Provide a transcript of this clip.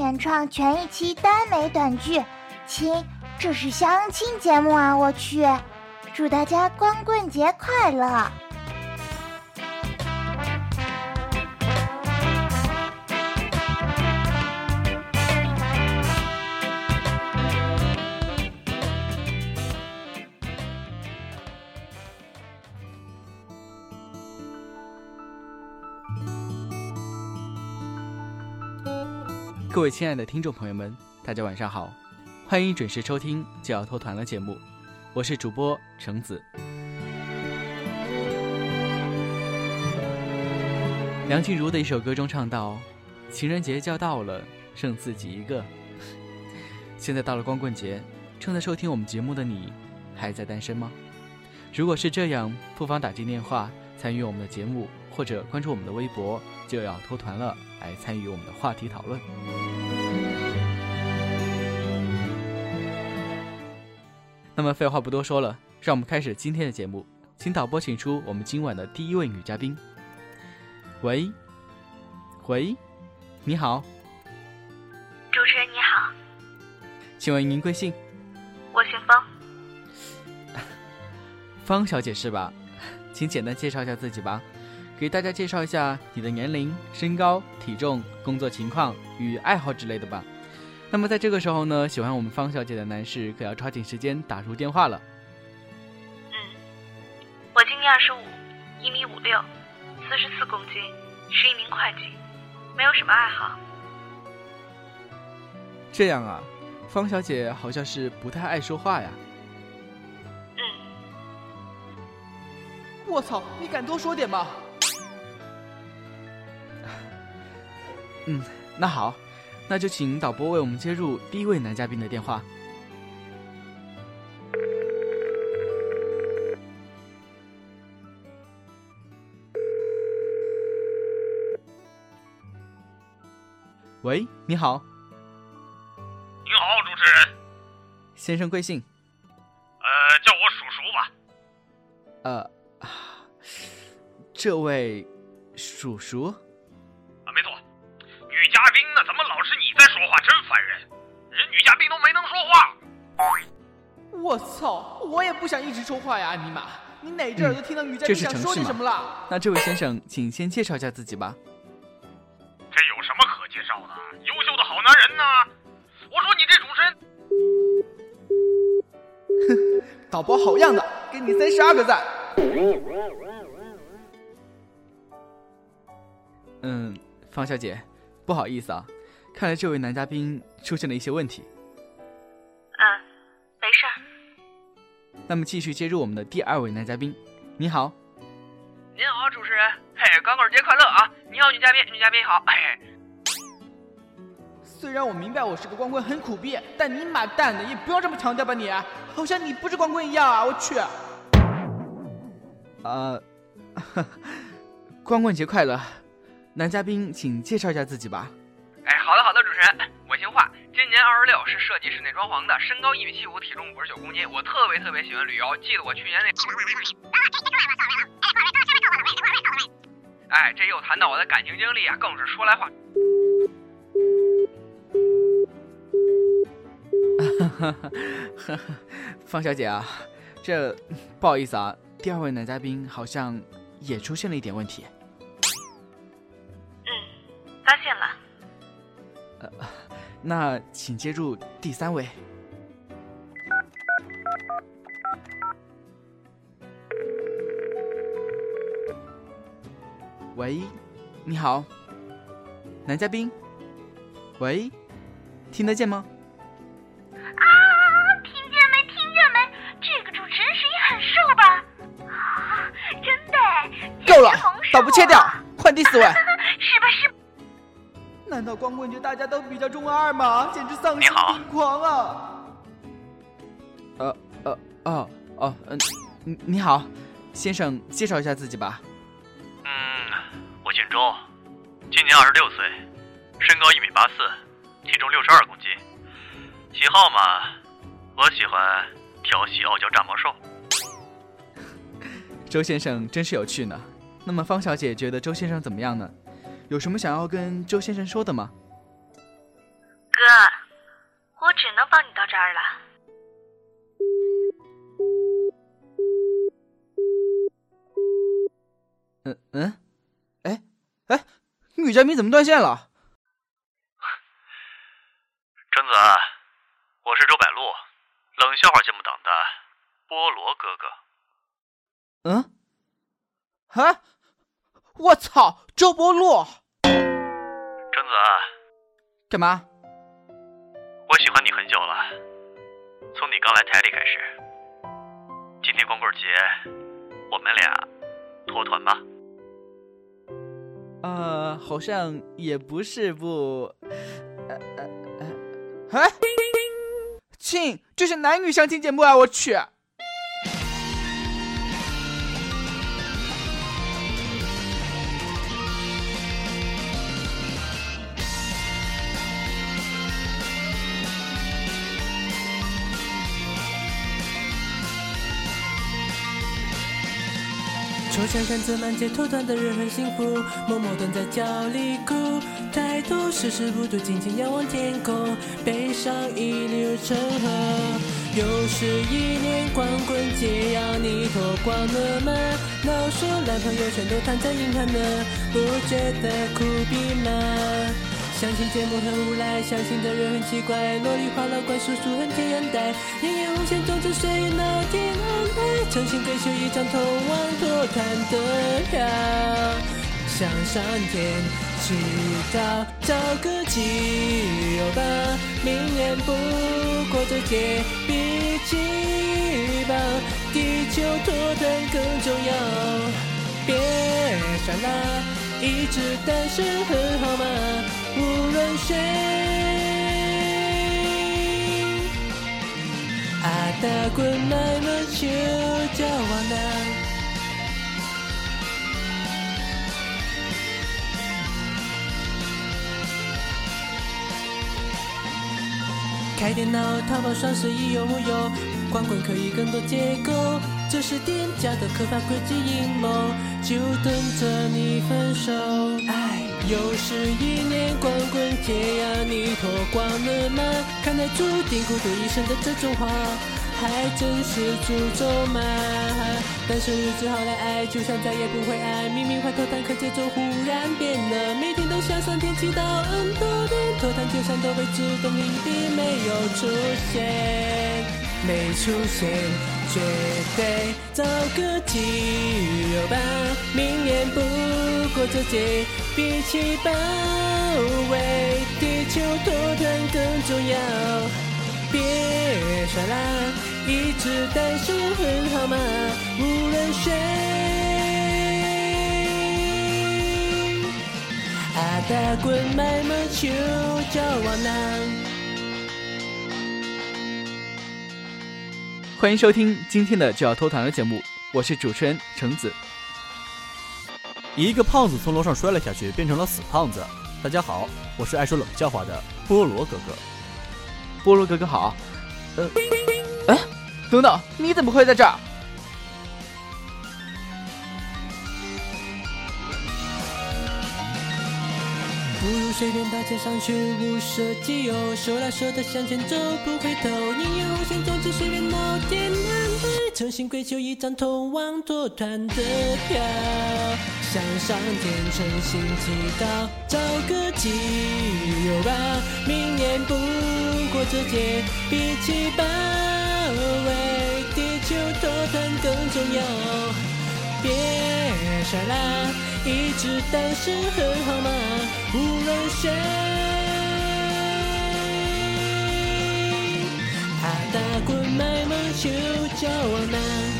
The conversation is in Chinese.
原创全一期耽美短剧。亲，这是相亲节目啊！我去，祝大家光棍节快乐！各位亲爱的听众朋友们，大家晚上好，欢迎准时收听就要脱团了节目，我是主播橙子。梁静茹的一首歌中唱到：“情人节就要到了，剩自己一个。”现在到了光棍节，正在收听我们节目的你，还在单身吗？如果是这样，不妨打进电话参与我们的节目，或者关注我们的微博就要脱团了。来参与我们的话题讨论。那么废话不多说了，让我们开始今天的节目。请导播请出我们今晚的第一位女嘉宾。喂，喂，你好，主持人你好，请问您贵姓？我姓方。方小姐是吧？请简单介绍一下自己吧。给大家介绍一下你的年龄、身高、体重、工作情况与爱好之类的吧。那么在这个时候呢，喜欢我们方小姐的男士可要抓紧时间打入电话了。嗯，我今年二十五，一米五六，四十四公斤，是一名会计，没有什么爱好。这样啊，方小姐好像是不太爱说话呀。嗯。我操，你敢多说点吗？嗯，那好，那就请导播为我们接入第一位男嘉宾的电话。喂，你好。你好，主持人。先生贵姓？呃，叫我叔叔吧。呃，这位叔叔。我操！我也不想一直说话呀，尼玛！你哪只耳朵听到女嘉宾想说你什么了？那这位先生，请先介绍一下自己吧。这有什么可介绍的？优秀的好男人呢？我说你这主持人，哼 导播好样的，给你三十二个赞。嗯，方小姐，不好意思啊，看来这位男嘉宾出现了一些问题。啊，没事儿那么继续接入我们的第二位男嘉宾，你好，您好，主持人，嘿，光棍节快乐啊！你好，女嘉宾，女嘉宾好，嘿。虽然我明白我是个光棍很苦逼，但你妈蛋的也不要这么强调吧你，好像你不是光棍一样啊！我去。呃，光棍节快乐，男嘉宾请介绍一下自己吧。哎，好的好的，主持人，我姓华。今年二十六，是设计室内装潢的，身高一米七五，体重五十九公斤。我特别特别喜欢旅游，记得我去年那。哎，这又谈到我的感情经历啊，更是说来话。方小姐啊，这不好意思啊，第二位男嘉宾好像也出现了一点问题。呃。那请接入第三位。喂，你好，男嘉宾。喂，听得见吗？啊，听见没？听见没？这个主持人声音很瘦吧？啊，真的。够了，导播切掉，换第四位。是吧？是。难道光棍节大家都比较中二嘛？简直丧心病狂啊！呃呃哦哦嗯，你你好，先生，介绍一下自己吧。嗯，我姓周，今年二十六岁，身高一米八四，体重六十二公斤。喜好嘛，我喜欢调戏傲娇炸毛兽。周先生真是有趣呢。那么方小姐觉得周先生怎么样呢？有什么想要跟周先生说的吗？哥我只能帮你到这儿了。嗯嗯，哎哎，女嘉宾怎么断线了？贞子，我是周柏路，冷笑话节目党的菠萝哥哥。嗯？啊！我操，周柏路！贞子，干嘛？我喜欢你很久了，从你刚来台里开始。今天光棍节，我们俩脱团吧。呃，好像也不是不，呃呃呃，哎，亲，这是男女相亲节目啊！我去。抽象看着满街脱团的人很幸福，默默蹲在角里哭。抬头视事不对，静静仰望天空，悲伤一流成河。又是一年光棍节，要你脱光了吗？老说男朋友全都躺在银行呢，不觉得苦逼吗？相亲节目很无赖，相亲的人很奇怪，萝莉花老怪叔叔很天然呆，年年无限总之随缘老天安排，诚心跪求一张通往脱单的票，向上天祈祷找个基友吧，明年不过这节，比起把地球脱单更重要，别傻啦，一直单身很好吗？无论谁，阿达滚来了就叫我呢。开电脑，淘宝双十一有木有？光棍可以更多结构，这是店家的可怕诡计阴谋，就等着你分手。哎，又是一年光棍节呀，你脱光了吗？看来注定孤独一生的这种话，还真是诅咒吗？但是日子好来爱，就算再也不会爱。明明怀脱单，可节奏忽然变了，每天都向上天祈祷恩多点，脱单就像都会自动屏蔽，没有出现，没出现，绝对找个基友吧。明年不过这节，比起保卫地球脱团更重要。别耍赖，一直单身很好吗？无论谁，阿达滚买么球叫我男。欢迎收听今天的就要脱团了节目，我是主持人橙子。一个胖子从楼上摔了下去，变成了死胖子。大家好，我是爱说冷笑话的菠萝哥哥。菠萝哥哥好，呃，哎，等等，你怎么会在这儿？不如随便大街上去，无涉己有，手拉手的向前走，不回头。宁愿红线，总之随便闹点安排，诚心跪求一张通往脱团的票，向上天诚心祈祷，找个基友吧。明年不过这节，比起保卫地球脱团更重要。别傻啦，一直单身很好吗？无论谁，阿达滚买么球叫我拿。